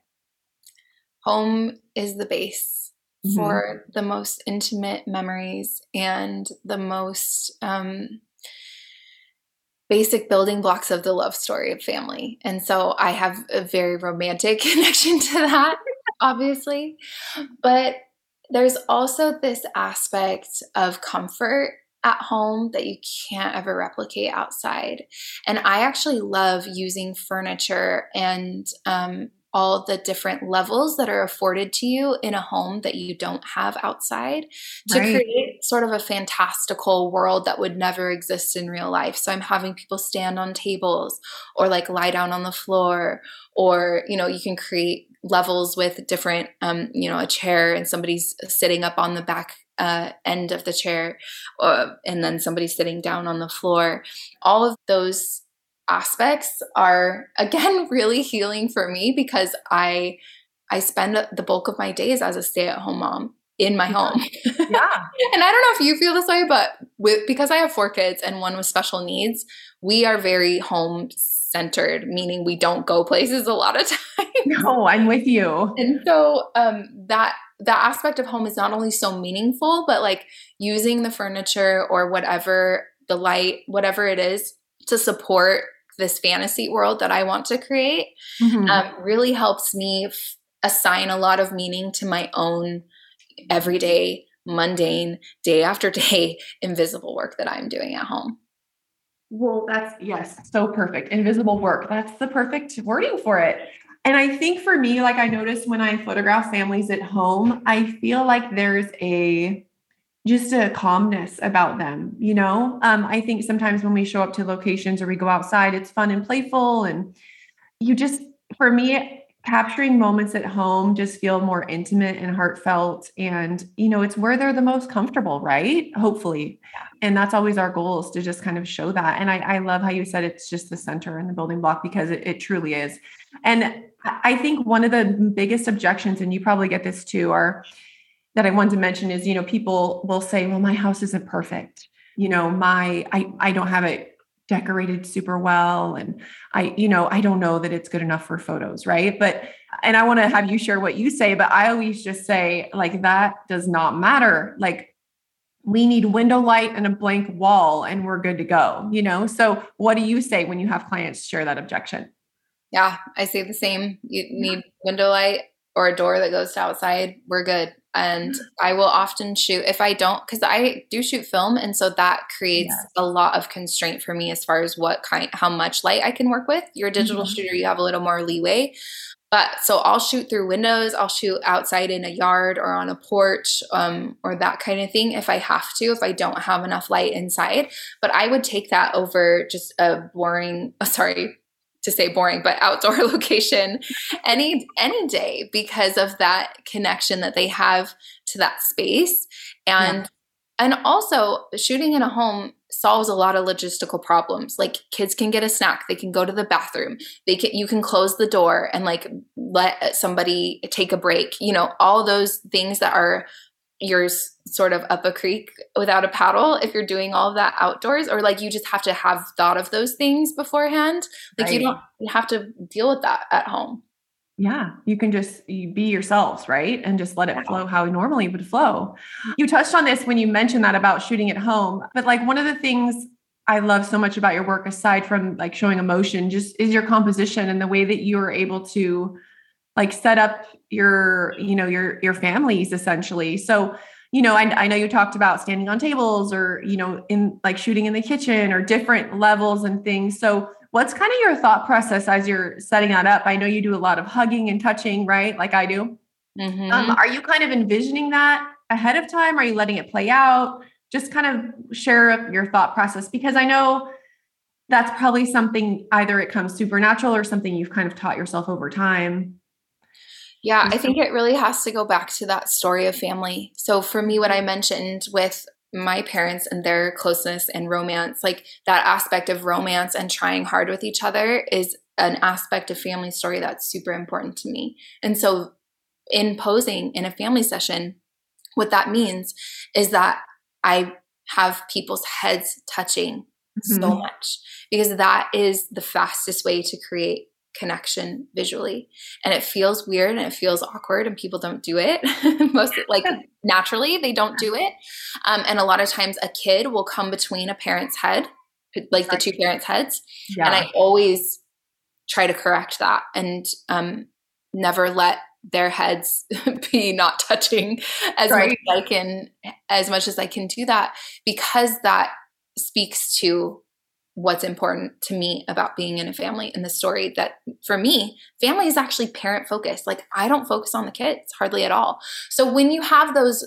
Home is the base mm-hmm. for the most intimate memories and the most um basic building blocks of the love story of family. And so I have a very romantic connection to that, obviously. But there's also this aspect of comfort at home that you can't ever replicate outside. And I actually love using furniture and um, all the different levels that are afforded to you in a home that you don't have outside to right. create sort of a fantastical world that would never exist in real life. So I'm having people stand on tables or like lie down on the floor or you know you can create levels with different um you know a chair and somebody's sitting up on the back uh, end of the chair uh, and then somebody sitting down on the floor all of those aspects are again really healing for me because I I spend the bulk of my days as a stay-at-home mom in my home. Yeah. and I don't know if you feel this way, but with because I have four kids and one with special needs, we are very home centered, meaning we don't go places a lot of times. No, I'm with you. And so um that that aspect of home is not only so meaningful, but like using the furniture or whatever the light, whatever it is to support this fantasy world that I want to create mm-hmm. um, really helps me f- assign a lot of meaning to my own everyday, mundane, day after day, invisible work that I'm doing at home. Well, that's yes, so perfect. Invisible work. That's the perfect wording for it. And I think for me, like I noticed when I photograph families at home, I feel like there's a just a calmness about them you know? Um, i think sometimes when we show up to locations or we go outside it's fun and playful and you just for me capturing moments at home just feel more intimate and heartfelt and you know it's where they're the most comfortable right? Hopefully. And that's always our goal is to just kind of show that. And i, I love how you said it's just the center and the building block because it, it truly is. And i think one of the biggest objections and you probably get this too are that I want to mention is, you know, people will say, well, my house isn't perfect. You know, my, I, I don't have it decorated super well. And I, you know, I don't know that it's good enough for photos. Right. But, and I want to have you share what you say, but I always just say, like, that does not matter. Like, we need window light and a blank wall and we're good to go, you know? So, what do you say when you have clients share that objection? Yeah, I say the same. You need window light or a door that goes to outside. We're good and I will often shoot if I don't because I do shoot film and so that creates yes. a lot of constraint for me as far as what kind how much light I can work with. You're a digital mm-hmm. shooter, you have a little more leeway. But so I'll shoot through windows, I'll shoot outside in a yard or on a porch um, or that kind of thing if I have to, if I don't have enough light inside. But I would take that over just a boring, sorry, to say boring, but outdoor location any any day because of that connection that they have to that space. And yeah. and also shooting in a home solves a lot of logistical problems. Like kids can get a snack, they can go to the bathroom, they can you can close the door and like let somebody take a break. You know, all those things that are you're sort of up a creek without a paddle if you're doing all of that outdoors or like you just have to have thought of those things beforehand. Like right. you don't you have to deal with that at home. Yeah you can just be yourselves right? And just let it flow how normally it would flow. You touched on this when you mentioned that about shooting at home but like one of the things i love so much about your work aside from like showing emotion just is your composition and the way that you are able to like set up your you know your your families essentially. So you know I, I know you talked about standing on tables or you know in like shooting in the kitchen or different levels and things. So what's kind of your thought process as you're setting that up? I know you do a lot of hugging and touching right? Like i do. Mm-hmm. um, are you kind of envisioning that ahead of time? Are you letting it play out? Just kind of share your thought process because i know that's probably something either it comes supernatural or something you've kind of taught yourself over time yeah, I think it really has to go back to that story of family. So for me, what I mentioned with my parents and their closeness and romance, like that aspect of romance and trying hard with each other is an aspect of family story that's super important to me. And so in posing in a family session, what that means is that I have people's heads touching mm-hmm. so much because that is the fastest way to create connection visually. And it feels weird and it feels awkward and people don't do it. Most like naturally they don't do it. Um, and a lot of times a kid will come between a parent's head like the two parents heads. Yeah. and i always try to correct that and um, never let their heads be not touching as right. much as I can as much as I can do that because that speaks to what's important to me about being in a family in the story that for me family is actually parent focused like i don't focus on the kids hardly at all. So when you have those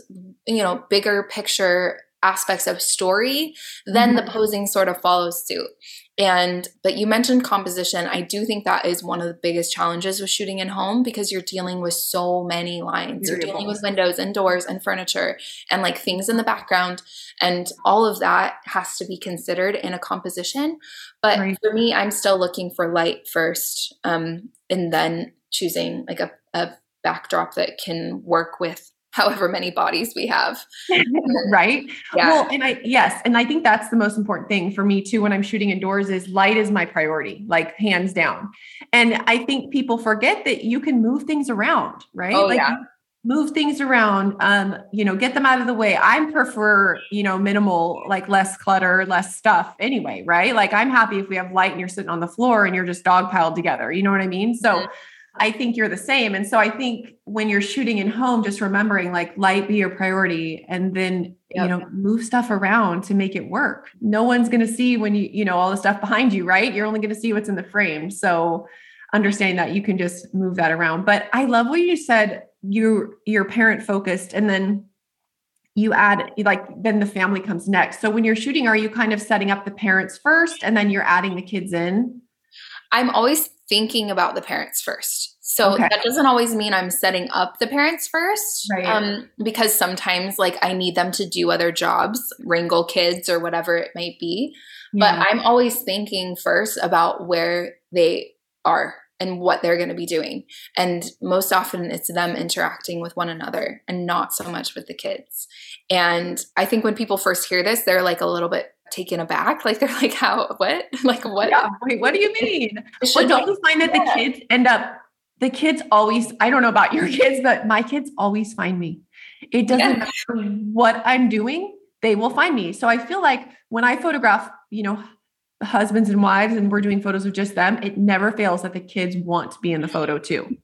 you know bigger picture aspects of story then mm-hmm. the posing sort of follows suit and but you mentioned composition. I do think that is one of the biggest challenges with shooting in home because you're dealing with so many lines. You're dealing with windows and doors and furniture and like things in the background and all of that has to be considered in a composition. But right. for me, I'm still looking for light first um, and then choosing like a, a backdrop that can work with however many bodies we have. right. Yeah. Well, and I, yes. And I think that's the most important thing for me too, when I'm shooting indoors is light is my priority, like hands down. And I think people forget that you can move things around, right? Oh, like yeah. move things around, um, you know, get them out of the way. I prefer, you know, minimal, like less clutter, less stuff anyway, right? Like I'm happy if we have light and you're sitting on the floor and you're just dog piled together. You know what I mean? So mm-hmm I think you're the same. And so I think when you're shooting in home, just remembering like light be your priority and then, yep. you know, move stuff around to make it work. No one's going to see when you, you know, all the stuff behind you, right? You're only going to see what's in the frame. So understanding that you can just move that around. But I love what you said, you you're parent focused and then you add like then the family comes next. So when you're shooting, are you kind of setting up the parents first and then you're adding the kids in? I'm always thinking about the parents first. So okay. that doesn't always mean I'm setting up the parents first. Right. Um, because sometimes like I need them to do other jobs, wrangle kids or whatever it might be. Yeah. But I'm always thinking first about where they are and what they're going to be doing. And most often it's them interacting with one another and not so much with the kids. And I think when people first hear this, they're like a little bit taken aback. Like they're like, how, what? Like what? Yeah, wait, what do you mean? well, don't you find that yeah. the kids end up, the kids always, I don't know about your kids, but my kids always find me. It doesn't yeah. matter what I'm doing, they will find me. So I feel like when I photograph, you know, husbands and wives and we're doing photos of just them, it never fails that the kids want to be in the photo too.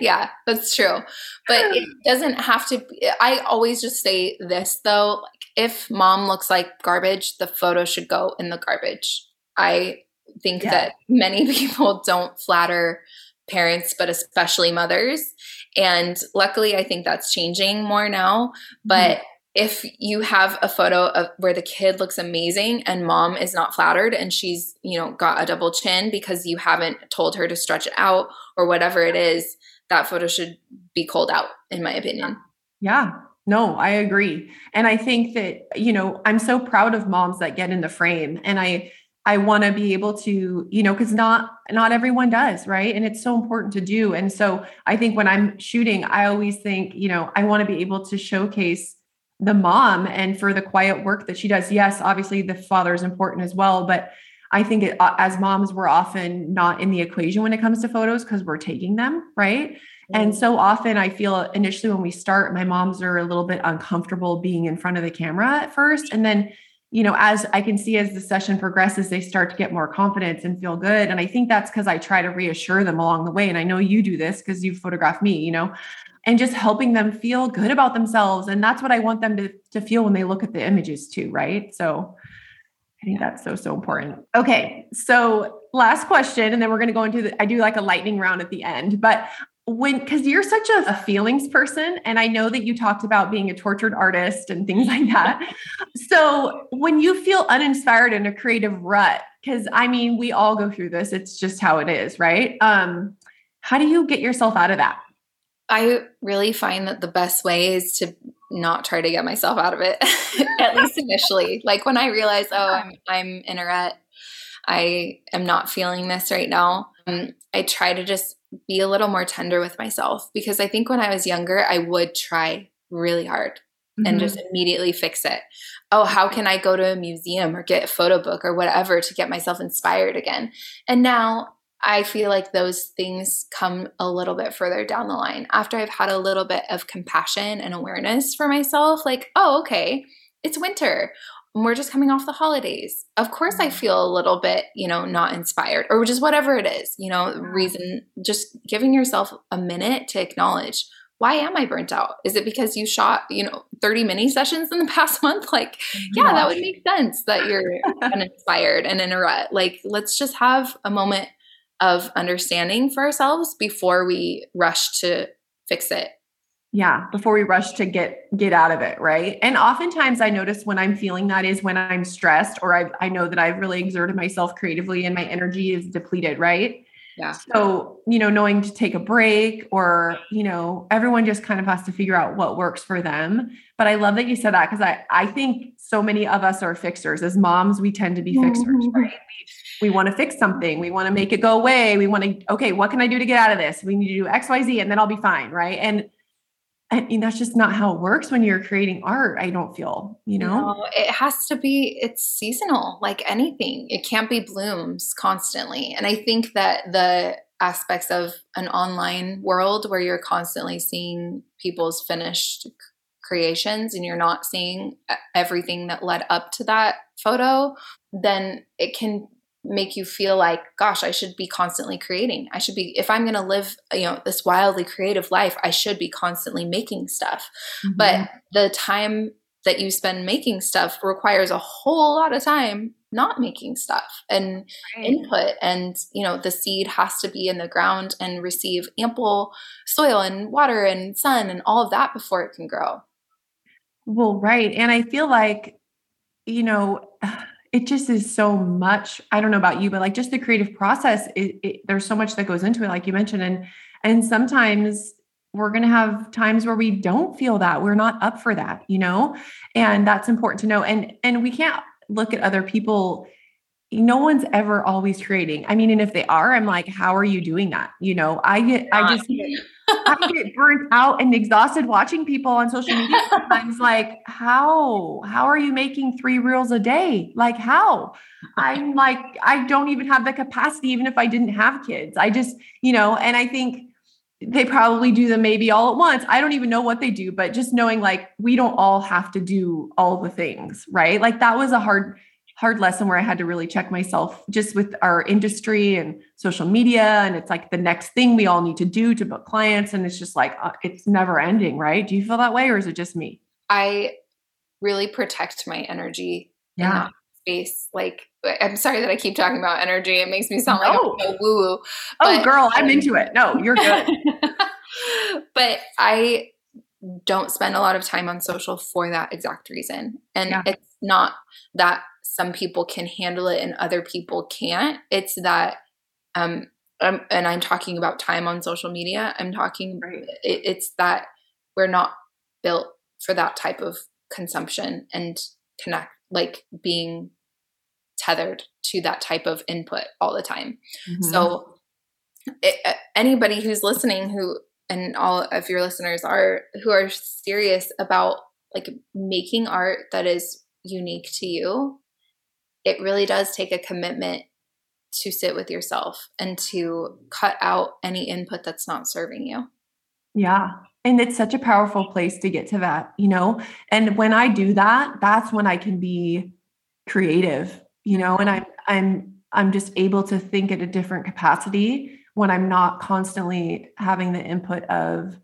yeah, that's true. But it doesn't have to be, I always just say this though, like if mom looks like garbage, the photo should go in the garbage. I think yeah. that many people don't flatter parents, but especially mothers. And luckily, I think that's changing more now. But mm-hmm. if you have a photo of where the kid looks amazing and mom is not flattered and she's, you know, got a double chin because you haven't told her to stretch it out or whatever it is, that photo should be called out, in my opinion. Yeah, no, I agree. And I think that, you know, I'm so proud of moms that get in the frame and I I want to be able to, you know, cuz not not everyone does, right? And it's so important to do. And so I think when I'm shooting, I always think, you know, I want to be able to showcase the mom and for the quiet work that she does. Yes, obviously the father is important as well, but I think it, uh, as moms, we're often not in the equation when it comes to photos because we're taking them, right? And so often I feel initially when we start, my moms are a little bit uncomfortable being in front of the camera at first. And then, you know, as I can see as the session progresses, they start to get more confidence and feel good. And I think that's because I try to reassure them along the way. And I know you do this because you photograph me, you know, and just helping them feel good about themselves. And that's what I want them to, to feel when they look at the images too, right? So I think that's so, so important. Okay. So last question, and then we're going to go into the, I do like a lightning round at the end, but when because you're such a, a, feelings person and i know that you talked about being a tortured artist and things like that. So when you feel uninspired in a creative rut because i mean we all go through this it's just how it is right? Um how do you get yourself out of that? I really find that the best way is to not try to get myself out of it at least initially. Like when i realize oh i'm i'm in a rut i am not feeling this right now um, i try to just be a little more tender with myself because i think when i was younger i would try really hard mm-hmm. and just immediately fix it oh how can i go to a museum or get a photo book or whatever to get myself inspired again and now I feel like those things come a little bit further down the line after I've had a little bit of compassion and awareness for myself. Like, oh, okay, it's winter. We're just coming off the holidays. Of course, I mm-hmm. feel a little bit, you know, not inspired or just whatever it is, you know, reason, just giving yourself a minute to acknowledge why am I burnt out? Is it because you shot, you know, 30 mini sessions in the past month? Like, yeah, that would make sense that you're uninspired and in a rut. Like, let's just have a moment of understanding for ourselves before we rush to fix it yeah before we rush to get get out of it right? And oftentimes i notice when i'm feeling that is when i'm stressed or i i know that i've really exerted myself creatively and my energy is depleted right? Yeah. So you know knowing to take a break or you know everyone just kind of has to figure out what works for them. But i love that you said that because i i think so many of us are fixers. As moms we tend to be fixers right? We, we want to fix something. We want to make it go away. We want to okay what can i do to get out of this? We need to do xyz and then i'll be fine right? And I mean, that's just not how it works when you're creating art. I don't feel, you know, no, it has to be, it's seasonal, like anything. It can't be blooms constantly. And I think that the aspects of an online world where you're constantly seeing people's finished creations and you're not seeing everything that led up to that photo, then it can make you feel like gosh i should be constantly creating. I should be if i'm going to live you know this wildly creative life i should be constantly making stuff. Mm-hmm. but the time that you spend making stuff requires a whole lot of time not making stuff and right. input. And you know the seed has to be in the ground and receive ample soil and water and sun and all of that before it can grow. Well right. And i feel like you know it just is so much i don't know about you but like just the creative process it, it, there's so much that goes into it like you mentioned and and sometimes we're going to have times where we don't feel that we're not up for that you know? And that's important to know and and we can't look at other people no one's ever always creating i mean and if they are i'm like how are you doing that? You know i get i just I get burnt out and exhausted watching people on social media sometimes like how? How are you making three reels a day? Like how? I'm like i don't even have the capacity even if i didn't have kids. I just you know and i think they probably do them maybe all at once. I don't even know what they do but just knowing like we don't all have to do all the things right? Like that was a hard hard lesson where I had to really check myself just with our industry and social media. And it's like the next thing we all need to do to book clients. And it's just like, uh, it's never ending, right? Do you feel that way or is it just me? I really protect my energy yeah. space. Like, I'm sorry that I keep talking about energy. It makes me sound like a woo woo. Oh, girl, I'm into it. No, you're good. but I don't spend a lot of time on social for that exact reason. And yeah. it's not that some people can handle it and other people can't. It's that, um, um and I'm talking about time on social media. I'm talking, right. it, it's that we're not built for that type of consumption and connect, like being tethered to that type of input all the time. Mm-hmm. So, it, anybody who's listening who and all of your listeners are who are serious about like making art that is unique to you it really does take a commitment to sit with yourself and to cut out any input that's not serving you. Yeah. And it's such a powerful place to get to that, you know? And when I do that, that's when I can be creative, you know, and I'm I'm I'm just able to think at a different capacity when I'm not constantly having the input of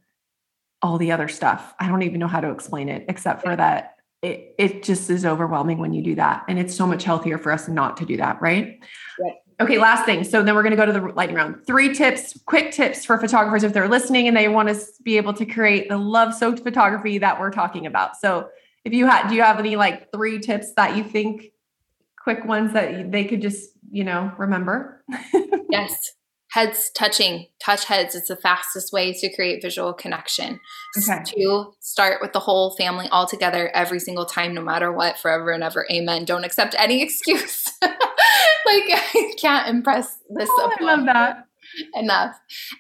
all the other stuff. I don't even know how to explain it except for that it, it just is overwhelming when you do that. And it's so much healthier for us not to do that, right? right. Okay, last thing. So then we're going to go to the lightning round. Three tips, quick tips for photographers if they're listening and they want to be able to create the love soaked photography that we're talking about. So if you had, do you have any like three tips that you think quick ones that they could just, you know, remember? yes. Heads touching, touch heads. It's the fastest way to create visual connection. Okay. To start with the whole family all together every single time, no matter what, forever and ever. Amen. Don't accept any excuse. like I can't impress this. Oh, I love that enough.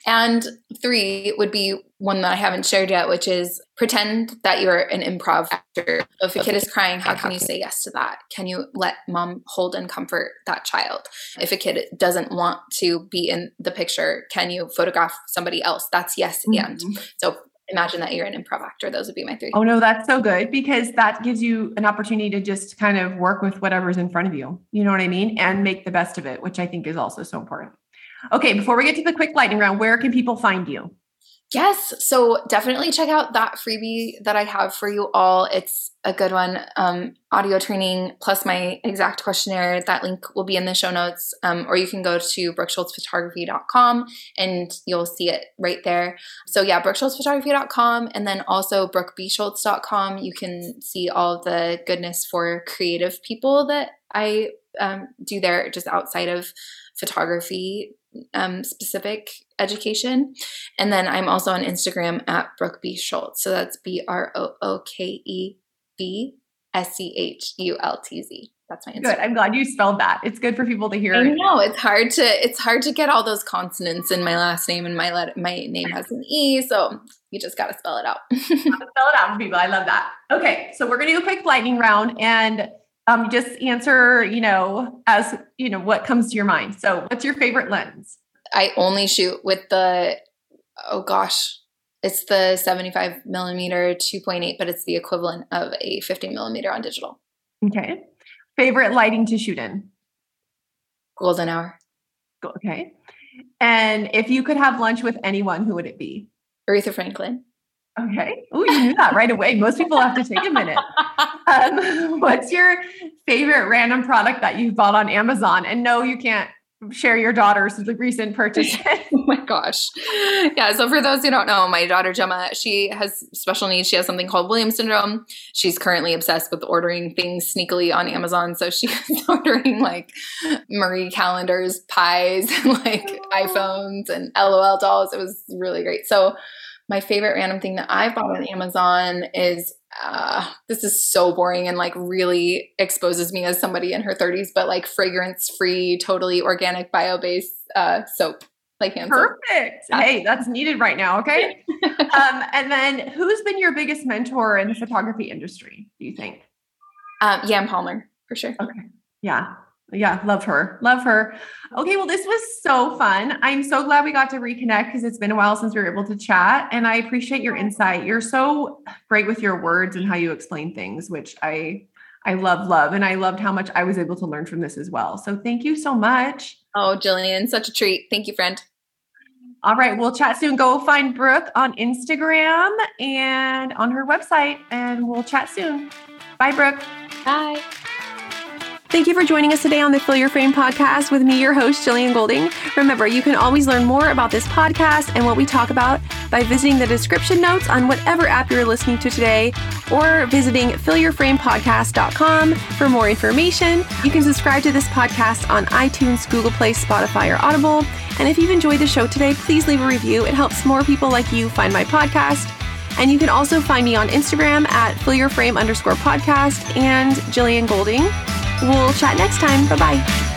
And three would be one that I haven't shared yet, which is pretend that you're an improv actor. If a kid is crying, how can you say yes to that? Can you let mom hold and comfort that child? If a kid doesn't want to be in the picture, can you photograph somebody else? That's yes mm-hmm. and. So imagine that you're an improv actor. Those would be my three. Oh no, that's so good because that gives you an opportunity to just kind of work with whatever's in front of you. You know what I mean? And make the best of it, which I think is also so important. Okay, before we get to the quick lightning round, where can people find you? Yes. So definitely check out that freebie that I have for you all. It's a good one. Um, audio training plus my exact questionnaire. That link will be in the show notes. Um, or you can go to brookschultzphotography.com and you'll see it right there. So yeah, brookschultzphotography.com and then also brookbschultz.com. You can see all the goodness for creative people that I um, do there just outside of photography um, specific education. And then I'm also on Instagram at Brooke B. Schultz. So that's B R O O K E B S C H U L T Z. That's my Instagram. Good. I'm glad you spelled that. It's good for people to hear. I know it's hard to it's hard to get all those consonants in my last name, and my let my name has an e, so you just got to spell it out. spell it out for people. I love that. Okay, so we're gonna do a quick lightning round, and um, just answer, you know, as you know, what comes to your mind. So, what's your favorite lens? I only shoot with the, oh gosh, it's the 75 millimeter 2.8, but it's the equivalent of a 50 millimeter on digital. Okay. Favorite lighting to shoot in? Golden hour. Okay. And if you could have lunch with anyone, who would it be? Aretha Franklin. Okay. Oh, you knew that right away. Most people have to take a minute. Um, what's your favorite random product that you've bought on Amazon? And no, you can't share your daughter's recent purchase. oh my gosh. Yeah. So for those who don't know, my daughter Gemma, she has special needs. She has something called Williams syndrome. She's currently obsessed with ordering things sneakily on Amazon. So she's ordering like Marie Callender's, pies, and like oh. iPhones and LOL dolls. It was really great. So my favorite random thing that I've bought on Amazon is uh, this is so boring and like really exposes me as somebody in her 30s, but like fragrance free, totally organic, bio based uh, soap. Like hand Perfect. Soap. Hey, that's needed right now. Okay. um, and then who's been your biggest mentor in the photography industry, do you think? Um, Palmer, for sure. Okay. Yeah. Yeah, love her. Love her. Okay, well, this was so fun. I'm so glad we got to reconnect because it's been a while since we were able to chat. And I appreciate your insight. You're so great with your words and how you explain things, which I I love, love. And I loved how much I was able to learn from this as well. So thank you so much. Oh, Jillian, such a treat. Thank you, friend. All right, we'll chat soon. Go find Brooke on Instagram and on her website, and we'll chat soon. Bye, Brooke. Bye. Thank you for joining us today on the Fill Your Frame podcast with me, your host, Jillian Golding. Remember, you can always learn more about this podcast and what we talk about by visiting the description notes on whatever app you're listening to today or visiting fillyourframepodcast.com for more information. You can subscribe to this podcast on iTunes, Google Play, Spotify, or Audible. And if you've enjoyed the show today, please leave a review. It helps more people like you find my podcast. And you can also find me on Instagram at fillyourframe underscore podcast and Jillian Golding. We'll chat next time. Bye bye.